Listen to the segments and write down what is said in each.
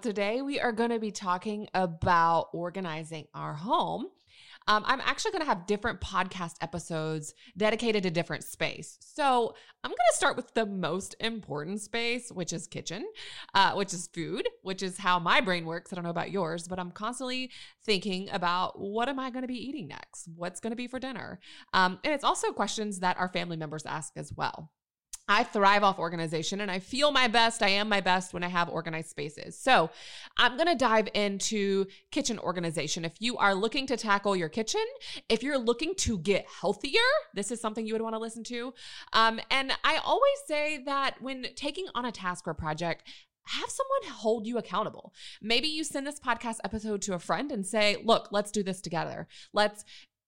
Today we are going to be talking about organizing our home. Um, I'm actually going to have different podcast episodes dedicated to different space. So I'm going to start with the most important space, which is kitchen, uh, which is food, which is how my brain works. I don't know about yours, but I'm constantly thinking about what am I going to be eating next? What's going to be for dinner? Um, and it's also questions that our family members ask as well. I thrive off organization and I feel my best. I am my best when I have organized spaces. So, I'm going to dive into kitchen organization. If you are looking to tackle your kitchen, if you're looking to get healthier, this is something you would want to listen to. Um, and I always say that when taking on a task or project, have someone hold you accountable. Maybe you send this podcast episode to a friend and say, Look, let's do this together. Let's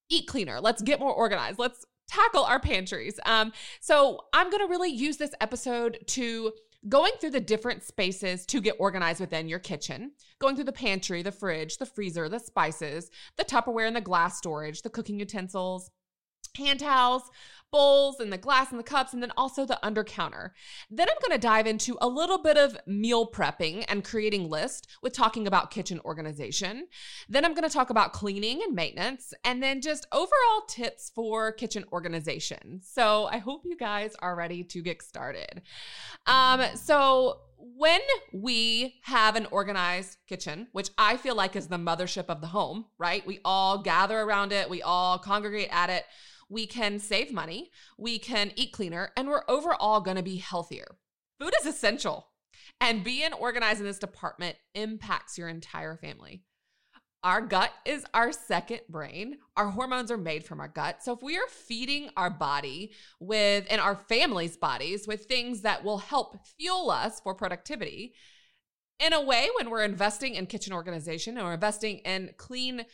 eat cleaner. Let's get more organized. Let's tackle our pantries. Um, so I'm going to really use this episode to going through the different spaces to get organized within your kitchen, going through the pantry, the fridge, the freezer, the spices, the Tupperware and the glass storage, the cooking utensils, hand towels, bowls and the glass and the cups, and then also the under counter. Then I'm going to dive into a little bit of meal prepping and creating list with talking about kitchen organization. Then I'm going to talk about cleaning and maintenance, and then just overall tips for kitchen organization. So I hope you guys are ready to get started. Um, so when we have an organized kitchen, which I feel like is the mothership of the home, right? We all gather around it, we all congregate at it we can save money, we can eat cleaner, and we're overall to be healthier. Food is essential, and being organized in this department impacts your entire family. Our gut is our second brain. Our hormones are made from our gut. So if we are feeding our body with and our family's bodies with things that will help fuel us for productivity, in a way, when we're investing in kitchen organization we're investing in clean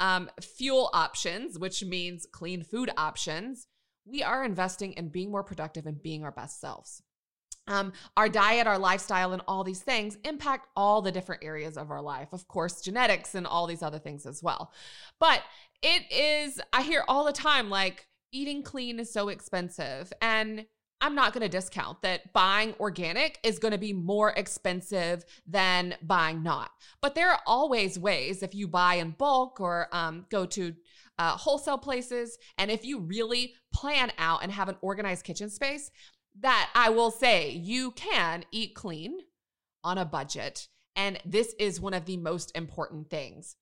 um, fuel options, which means clean food options, we are investing in being more productive and being our best selves. Um, our diet, our lifestyle, and all these things impact all the different areas of our life. Of course, genetics and all these other things as well. But it is, I hear all the time like, eating clean is so expensive. And I'm not going to discount that buying organic is going to be more expensive than buying not. But there are always ways if you buy in bulk or um, go to uh, wholesale places, and if you really plan out and have an organized kitchen space, that I will say you can eat clean on a budget. And this is one of the most important things.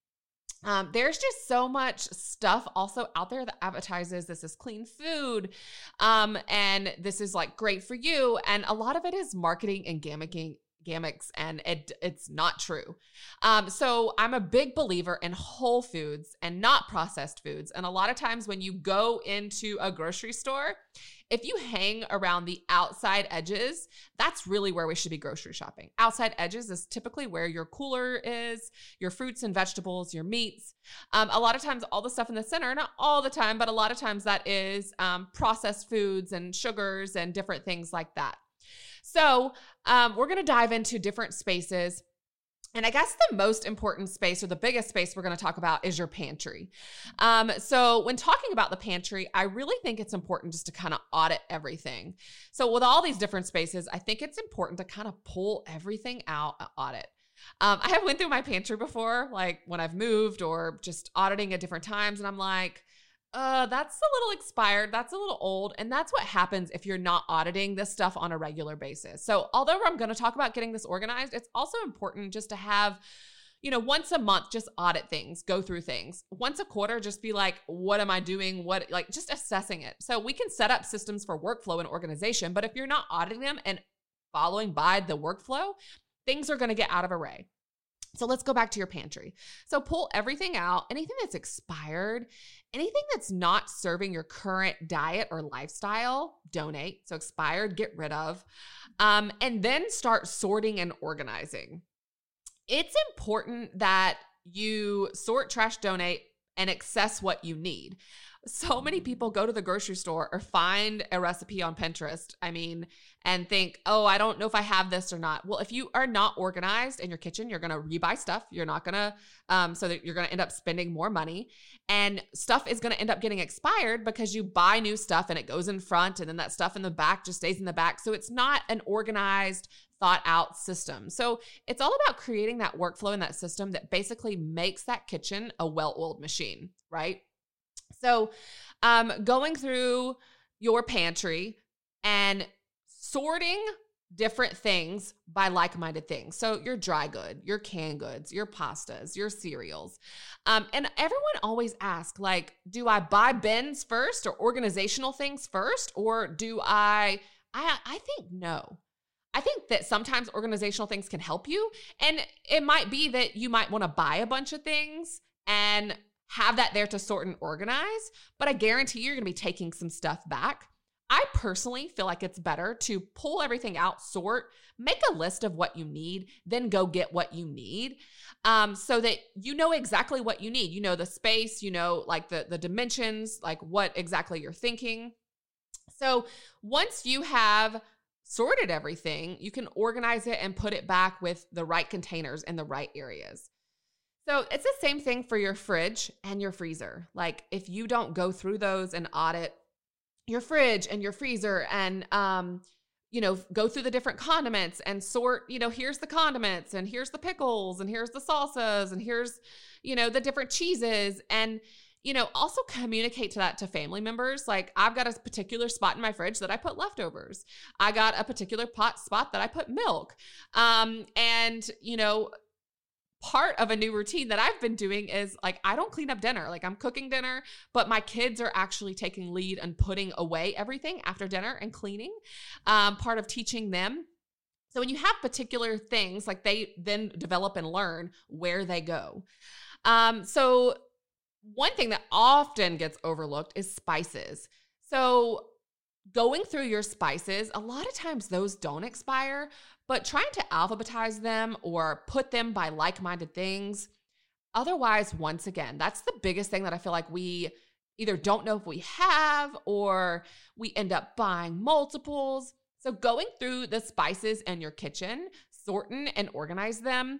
Um, there's just so much stuff also out there that advertises this is clean food um, and this is like great for you. And a lot of it is marketing and gimmicking gimmicks and it, it's not true. Um, so I'm a big believer in whole foods and not processed foods. And a lot of times when you go into a grocery store, if you hang around the outside edges, that's really where we should be grocery shopping. Outside edges is typically where your cooler is, your fruits and vegetables, your meats. Um, a lot of times, all the stuff in the center, not all the time, but a lot of times that is um, processed foods and sugars and different things like that. So, um, we're going to dive into different spaces and I guess the most important space or the biggest space we're going to talk about is your pantry. Um, so, when talking about the pantry, I really think it's important just to kind of audit everything. So, with all these different spaces, I think it's important to kind of pull everything out, audit. Um, I have went through my pantry before, like when I've moved or just auditing at different times, and I'm like, uh, that's a little expired. That's a little old. And that's what happens if you're not auditing this stuff on a regular basis. So, although I'm going to talk about getting this organized, it's also important just to have, you know, once a month, just audit things, go through things. Once a quarter, just be like, what am I doing? What, like, just assessing it. So, we can set up systems for workflow and organization. But if you're not auditing them and following by the workflow, things are going to get out of array. So let's go back to your pantry. So pull everything out, anything that's expired, anything that's not serving your current diet or lifestyle, donate. So expired, get rid of. Um, and then start sorting and organizing. It's important that you sort, trash, donate, and access what you need so many people go to the grocery store or find a recipe on Pinterest, I mean, and think, oh, I don't know if I have this or not. Well, if you are not organized in your kitchen, you're going to rebuy stuff. You're not going to, um, so that you're going to end up spending more money. And stuff is going to end up getting expired because you buy new stuff and it goes in front and then that stuff in the back just stays in the back. So it's not an organized, thought out system. So it's all about creating that workflow and that system that basically makes that kitchen a well oiled machine, right? So um, going through your pantry and sorting different things by like-minded things. So your dry good, your canned goods, your pastas, your cereals. Um, and everyone always asks, like, do I buy bins first or organizational things first? Or do I I I think no. I think that sometimes organizational things can help you. And it might be that you might want to buy a bunch of things and have that there to sort and organize. But I guarantee you're going to be taking some stuff back. I personally feel like it's better to pull everything out, sort, make a list of what you need, then go get what you need. Um, so that you know exactly what you need. You know the space, you know like the the dimensions, like what exactly you're thinking. So once you have sorted everything, you can organize it and put it back with the right containers in the right areas. So it's the same thing for your fridge and your freezer. Like if you don't go through those and audit your fridge and your freezer and um you know go through the different condiments and sort you know here's the condiments and here's the pickles and here's the salsas and here's you know the different cheeses and you know also communicate to that to family members. Like i've got a particular spot in my fridge that i put leftovers. I got a particular pot spot that i put milk. Um and you know part of a new routine that I've been doing is like I don't clean up dinner. Like I'm cooking dinner, but my kids are actually taking lead and putting away everything after dinner and cleaning. Um, part of teaching them. So when you have particular things, like they then develop and learn where they go. Um, so one thing that often gets overlooked is spices. So going through your spices, a lot of times those don't expire, but trying to alphabetize them or put them by like minded things. Otherwise, once again, that's the biggest thing that I feel like we either don't know if we have or we end up buying multiples. So, going through the spices in your kitchen, sorting and organize them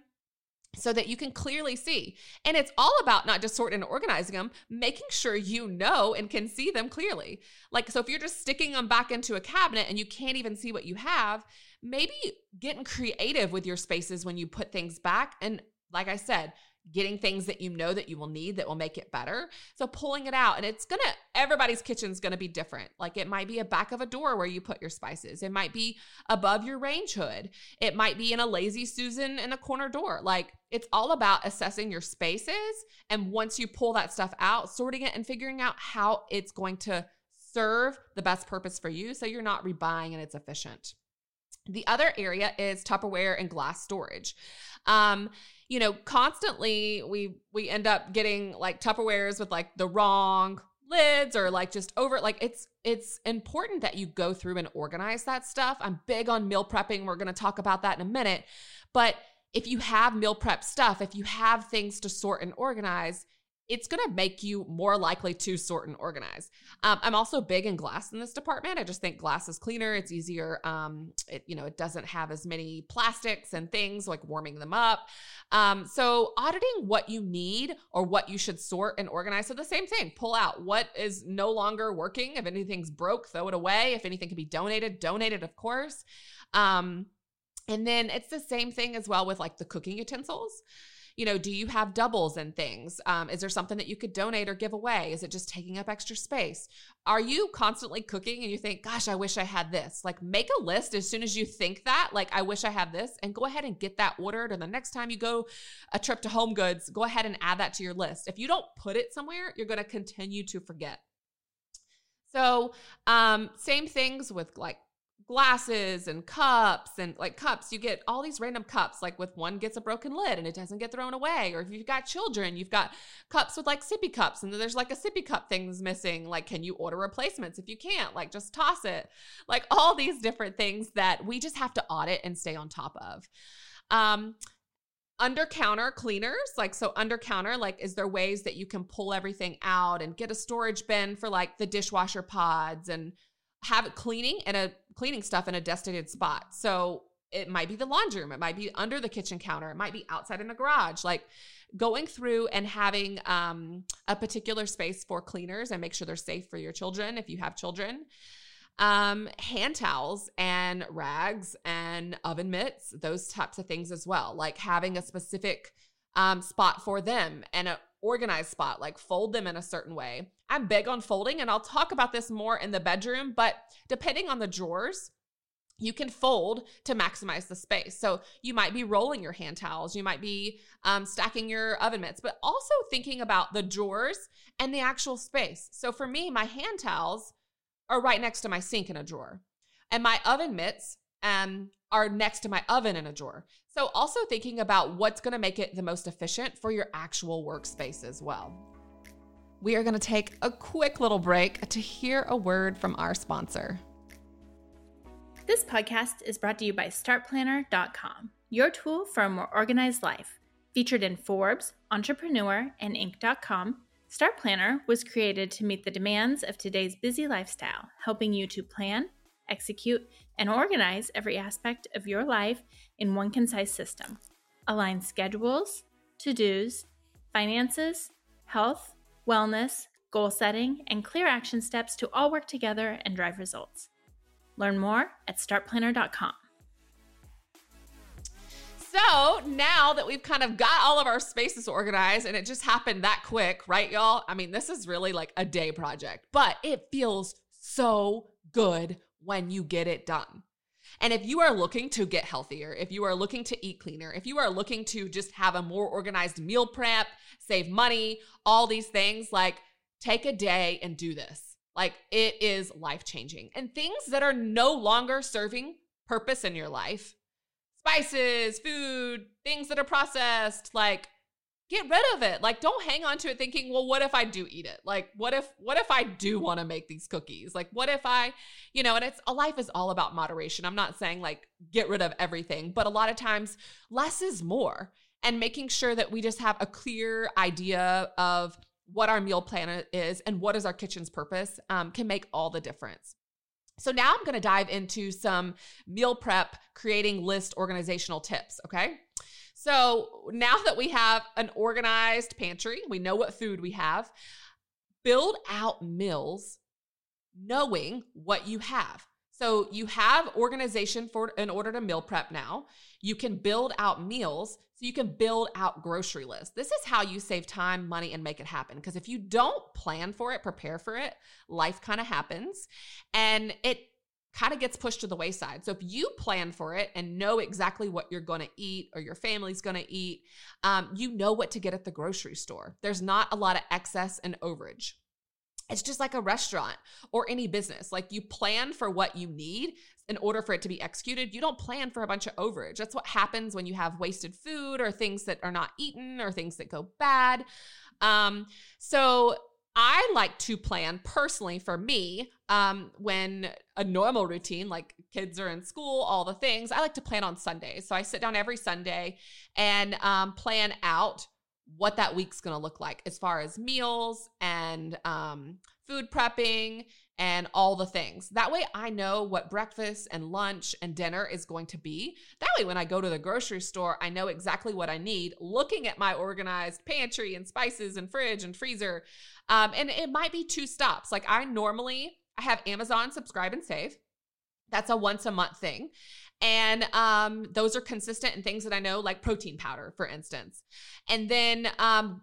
so that you can clearly see. And it's all about not just sorting and organizing them, making sure you know and can see them clearly. Like, so if you're just sticking them back into a cabinet and you can't even see what you have, maybe getting creative with your spaces when you put things back. And like I said, getting things that you know that you will need that will make it better. So pulling it out and it's going to everybody's kitchen's going to be different. Like it might be a back of a door where you put your spices. It might be above your range hood. It might be in a lazy susan in a corner door. Like it's all about assessing your spaces and once you pull that stuff out, sorting it and figuring out how it's going to serve the best purpose for you so you're not rebuying and it's efficient. The other area is Tupperware and glass storage. Um, you know, constantly we we end up getting like Tupperwares with like the wrong lids or like just over like it's it's important that you go through and organize that stuff. I'm big on meal prepping. We're going to talk about that in a minute. But if you have meal prep stuff, if you have things to sort and organize, it's going to make you more likely to sort and organize. Um, I'm also big in glass in this department. I just think glass is cleaner. It's easier. Um, it, you know, it doesn't have as many plastics and things like warming them up. Um, so auditing what you need or what you should sort and organize. So the same thing, pull out what is no longer working. If anything's broke, throw it away. If anything can be donated, donate it, of course. Um, and then it's the same thing as well with like the cooking utensils you know, do you have doubles and things? Um, is there something that you could donate or give away? Is it just taking up extra space? Are you constantly cooking and you think, gosh, I wish I had this? Like, make a list as soon as you think that, like, I wish I had this, and go ahead and get that ordered. And the next time you go a trip to Home Goods, go ahead and add that to your list. If you don't put it somewhere, you're going to continue to forget. So, um, same things with like glasses and cups and like cups. You get all these random cups like with one gets a broken lid and it doesn't get thrown away. Or if you've got children you've got cups with like sippy cups and there's like a sippy cup thing's missing. Like can you order replacements if you can't? Like just toss it. Like all these different things that we just have to audit and stay on top of. Um under counter cleaners like so under counter like is there ways that you can pull everything out and get a storage bin for like the dishwasher pods and have cleaning and a cleaning stuff in a designated spot. So it might be the laundry room, it might be under the kitchen counter, it might be outside in the garage. Like going through and having um, a particular space for cleaners and make sure they're safe for your children if you have children. um, hand towels and rags and oven mitts, those types of things as well. Like having a specific um, spot for them and an organized spot, like fold them in a certain way. I'm big on folding, and I'll talk about this more in the bedroom, but depending on the drawers, you can fold to maximize the space. So you might be rolling your hand towels, you might be um, stacking your oven mitts, but also thinking about the drawers and the actual space. So for me, my hand towels are right next to my sink in a drawer, and my oven mitts um, are next to my oven in a drawer. So also thinking about what's going to make it the most efficient for your actual workspace as well. We are going to take a quick little break to hear a word from our sponsor. This podcast is brought to you by StartPlanner.com, your tool for a more organized life. Featured in Forbes, Entrepreneur, and Inc.com, Start Planner was created to meet the demands of today's busy lifestyle, helping you to plan, execute, and organize every aspect of your life in one concise system. Align schedules, to dos, finances, health, wellness, goal setting, and clear action steps to all work together and drive results. Learn more at startplanner.com. So now that we've kind of got all of our spaces organized and it just happened that quick, right, y'all? I mean, this is really like a day project, but it feels so good when you get it done. And if you are looking to get healthier, if you are looking to eat cleaner, if you are looking to just have a more organized meal prep, save money, all these things, like take a day and do this. Like it is life changing. And things that are no longer serving purpose in your life spices, food, things that are processed, like get rid of it. Like don't hang on to it thinking, well, what if I do eat it? Like what if what if I do want to make these cookies? Like what if I, you know, and it's a life is all about moderation. I'm not saying like get rid of everything, but a lot of times less is more and making sure that we just have a clear idea of what our meal plan is and what is our kitchen's purpose um, can make all the difference. So now I'm going to dive into some meal prep creating list organizational tips, okay? So now that we have an organized pantry, we know what food we have, build out meals knowing what you have. So you have organization for in order to meal prep now. You can build out meals so you can build out grocery lists. This is how you save time, money, and make it happen. Because if you don't plan for it, prepare for it, life kind of happens and it kind of gets pushed to the wayside. So if you plan for it and know exactly what you're going to eat or your family's going to eat, um, you know what to get at the grocery store. There's not a lot of excess and overage. It's just like a restaurant or any business. Like you plan for what you need in order for it to be executed. You don't plan for a bunch of overage. That's what happens when you have wasted food or things that are not eaten or things that go bad. Um, so I like to plan personally for me um, when a normal routine, like kids are in school, all the things, I like to plan on Sundays. So I sit down every Sunday and um, plan out what that week's going to look like as far as meals and um, food prepping and all the things. That way, I know what breakfast and lunch and dinner is going to be. That way, when I go to the grocery store, I know exactly what I need. Looking at my organized pantry and spices and fridge and freezer, um, and it might be two stops. Like I normally I have Amazon subscribe and save. That's a once a month thing. And um, those are consistent and things that I know, like protein powder, for instance. And then um,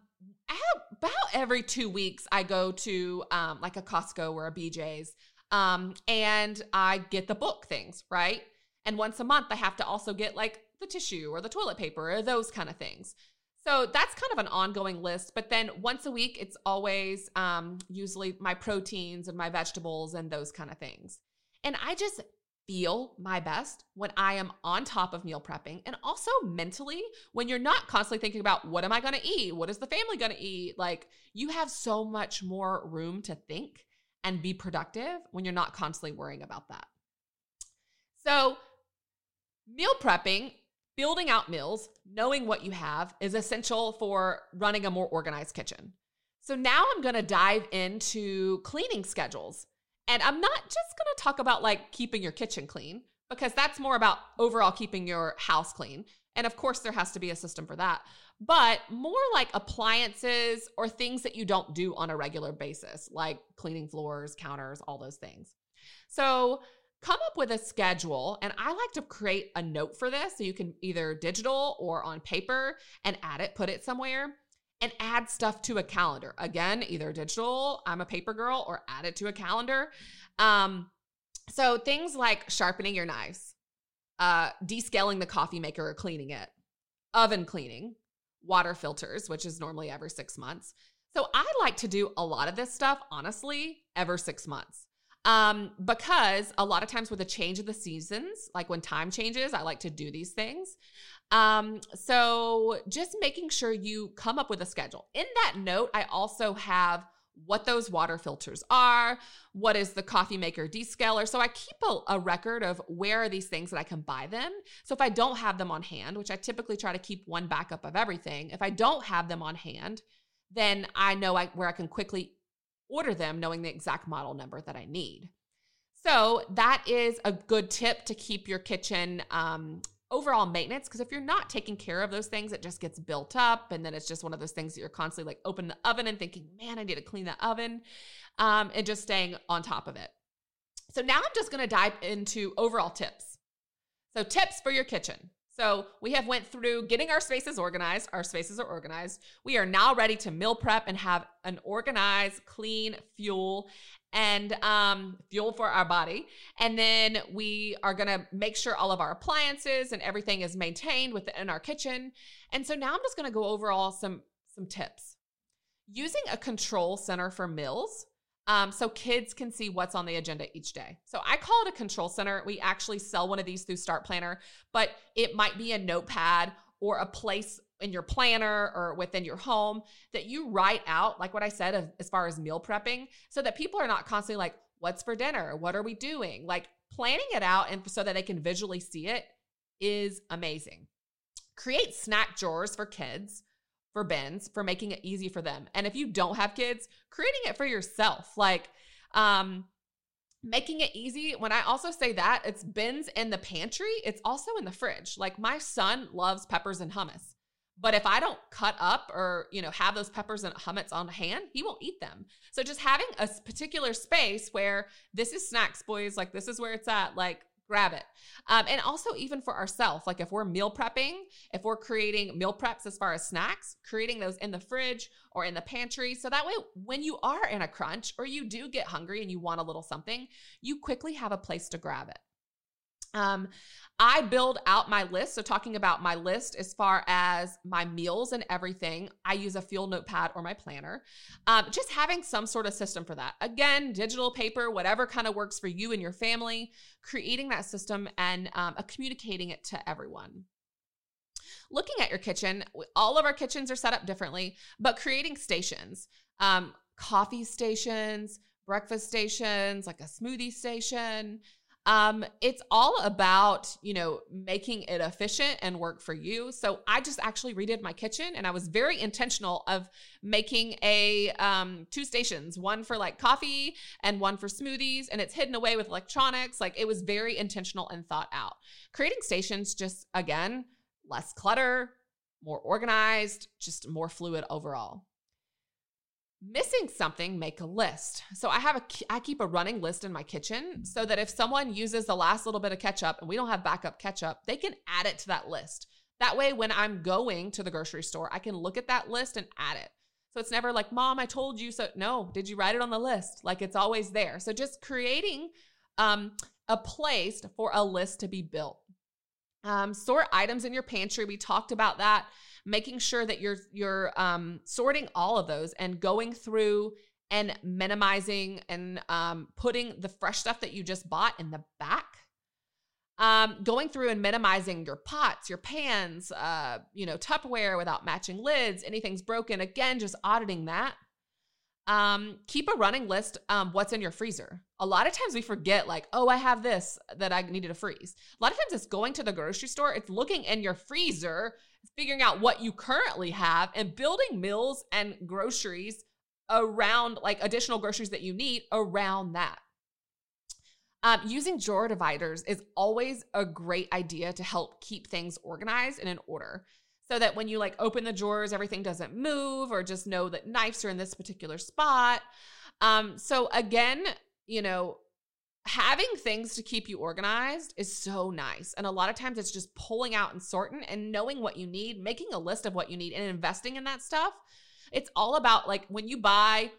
about every two weeks, I go to um, like a Costco or a BJ's um, and I get the book things, right? And once a month, I have to also get like the tissue or the toilet paper or those kind of things. So that's kind of an ongoing list. But then once a week, it's always um, usually my proteins and my vegetables and those kind of things. And I just feel my best when I am on top of meal prepping and also mentally when you're not constantly thinking about what am I going to eat? What is the family going to eat? Like you have so much more room to think and be productive when you're not constantly worrying about that. So, meal prepping, building out meals, knowing what you have is essential for running a more organized kitchen. So, now I'm going to dive into cleaning schedules and I'm not just going to talk about like keeping your kitchen clean because that's more about overall keeping your house clean. And of course, there has to be a system for that, but more like appliances or things that you don't do on a regular basis, like cleaning floors, counters, all those things. So come up with a schedule. And I like to create a note for this. So you can either digital or on paper and add it, put it somewhere and add stuff to a calendar. Again, either digital, I'm a paper girl, or add it to a calendar. Um, so things like sharpening your knives, uh, descaling the coffee maker or cleaning it, oven cleaning, water filters, which is normally every six months. So I like to do a lot of this stuff, honestly, every six months. Um, because a lot of times with the change of the seasons, like when time changes, I like to do these things. Um, so just making sure you come up with a schedule. In that note, I also have what those water filters are, what is the coffee maker descaler. So I keep a, a, record of where are these things that I can buy them. So if I don't have them on hand, which I typically try to keep one backup of everything, if I don't have them on hand, then I know I, where I can quickly order them knowing the exact model number that I need. So that is a good tip to keep your kitchen um, overall maintenance because if you're not taking care of those things it just gets built up and then it's just one of those things that you're constantly like opening the oven and thinking man i need to clean the oven um, and just staying on top of it. So now i'm just going to dive into overall tips. So tips for your kitchen so we have went through getting our spaces organized our spaces are organized we are now ready to meal prep and have an organized clean fuel and um, fuel for our body. And then we are going to make sure all of our appliances and everything is maintained within our kitchen. And so now I'm just going to go over all some some tips. Using a control center for meals. Um, so kids can see what's on the agenda each day. So I call it a control center. We actually sell one of these through Start Planner, but it might be a notepad or a place in your planner or within your home that you write out, like what I said, as far as meal prepping, so that people are not constantly like, what's for dinner? What are we doing? Like planning it out and so that they can visually see it is amazing. Create snack drawers for kids, for bins, for making it easy for them. And if you don't have kids, creating it for yourself. Like, um, making it easy when i also say that it's bins in the pantry it's also in the fridge like my son loves peppers and hummus but if I don't cut up or, you know, have those peppers and hummus on hand, he won't eat them. So just having a particular space where this is snacks, boys, like this is where it's at, like grab it. Um, and also even for ourselves, like if we're meal prepping, if we're creating meal preps as far as snacks, creating those in the fridge or in the pantry. So that way, when you are in a crunch or you do get hungry and you want a little something, you quickly have a place to grab it. Um, I build out my list. So, talking about my list as far as my meals and everything, I use a fuel notepad or my planner. Um, just having some sort of system for that. Again, digital, paper, whatever kind of works for you and your family, creating that system and um, communicating it to everyone. Looking at your kitchen, all of our kitchens are set up differently, but creating stations, um, coffee stations, breakfast stations, like a smoothie station, um, it's all about, you know, making it efficient and work for you. So I just actually redid my kitchen and I was very intentional of making a um, two stations, one for like coffee and one for smoothies. And it's hidden away with electronics. Like it was very intentional and thought out. Creating stations just, again, less clutter, more organized, just more fluid overall missing something make a list. So i have a i keep a running list in my kitchen so that if someone uses the last little bit of ketchup and we don't have backup ketchup they can add it to that list. That way when i'm going to the grocery store i can look at that list and add it. So it's never like mom i told you so. No did you write it on the list? Like it's always there. So just creating um, a place for a list to be built. Um, sort items in your pantry we talked about that making sure that you're you're um, sorting all of those and going through and minimizing and um, putting the fresh stuff that you just bought in the back. Um, going through and minimizing your pots, your pans, uh, you know, Tupperware without matching lids, anything's broken. Again, just auditing that. Um, keep a running list um, what's in your freezer. A lot of times we forget, like, oh, I have this that I needed to freeze. A lot of times it's going to the grocery store, it's looking in your freezer, figuring out what you currently have, and building meals and groceries around, like additional groceries that you need around that. Um, using drawer dividers is always a great idea to help keep things organized and in order so that when you like open the drawers, everything doesn't move or just know that knives are in this particular spot. Um, so again, you know, having things to keep you organized is so nice. And a lot of times it's just pulling out and sorting and knowing what you need, making a list of what you need and investing in that stuff. It's all about like when you buy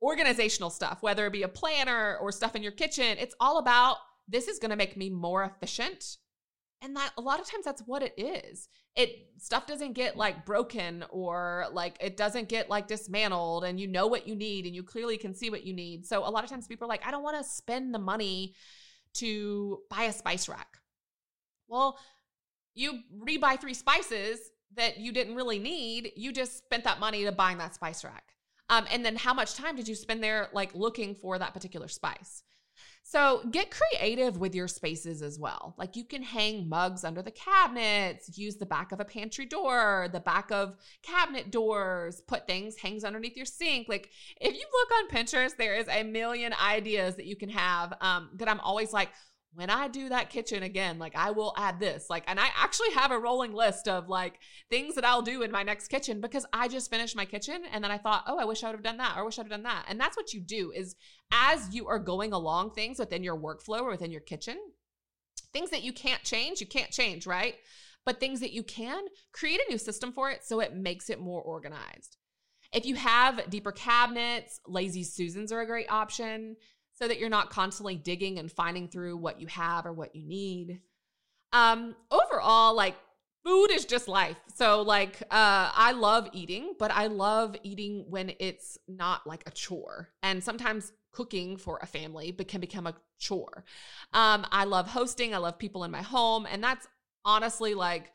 organizational stuff, whether it be a planner or stuff in your kitchen, it's all about this is going to make me more efficient. And that a lot of times that's what it is. It stuff doesn't get like broken or like it doesn't get like dismantled and you know what you need and you clearly can see what you need. So a lot of times people are like, I don't want to spend the money to buy a spice rack. Well, you rebuy three spices that you didn't really need. You just spent that money to buying that spice rack. Um, and then how much time did you spend there like looking for that particular spice? So get creative with your spaces as well. Like you can hang mugs under the cabinets, use the back of a pantry door, the back of cabinet doors, put things hangs underneath your sink. Like if you look on Pinterest, there is a million ideas that you can have um, that I'm always like, when I do that kitchen again, like I will add this. Like, and I actually have a rolling list of like things that I'll do in my next kitchen because I just finished my kitchen and then I thought, oh, I wish I would have done that or I wish I'd have done that. And that's what you do is as you are going along things within your workflow or within your kitchen, things that you can't change, you can't change, right? But things that you can, create a new system for it so it makes it more organized. If you have deeper cabinets, lazy Susans are a great option so that you're not constantly digging and finding through what you have or what you need. Um, overall, like food is just life. So like uh I love eating, but I love eating when it's not like a chore. And sometimes cooking for a family but can become a chore. Um I love hosting, I love people in my home, and that's honestly like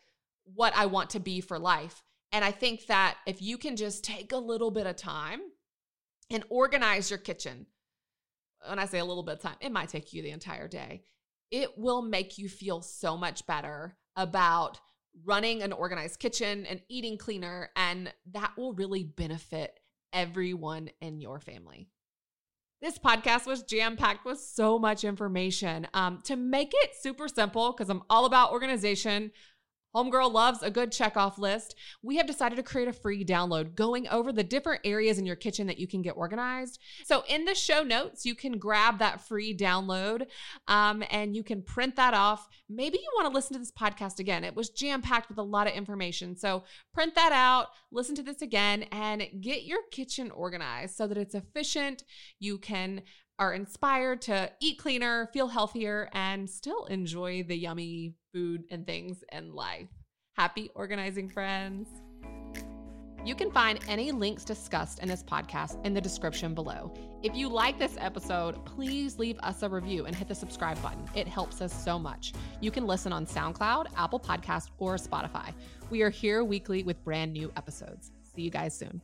what I want to be for life. And I think that if you can just take a little bit of time and organize your kitchen, when I say a little bit of time, it might take you the entire day. It will make you feel so much better about running an organized kitchen and eating cleaner. And that will really benefit everyone in your family. This podcast was jam packed with so much information. Um, to make it super simple, because I'm all about organization, Homegirl loves a good checkoff list. We have decided to create a free download going over the different areas in your kitchen that you can get organized. So, in the show notes, you can grab that free download um, and you can print that off. Maybe you want to listen to this podcast again. It was jam packed with a lot of information. So, print that out, listen to this again, and get your kitchen organized so that it's efficient. You can are inspired to eat cleaner, feel healthier, and still enjoy the yummy food and things in life. Happy organizing, friends. You can find any links discussed in this podcast in the description below. If you like this episode, please leave us a review and hit the subscribe button. It helps us so much. You can listen on SoundCloud, Apple Podcast, or Spotify. We are here weekly with brand new episodes. See you guys soon.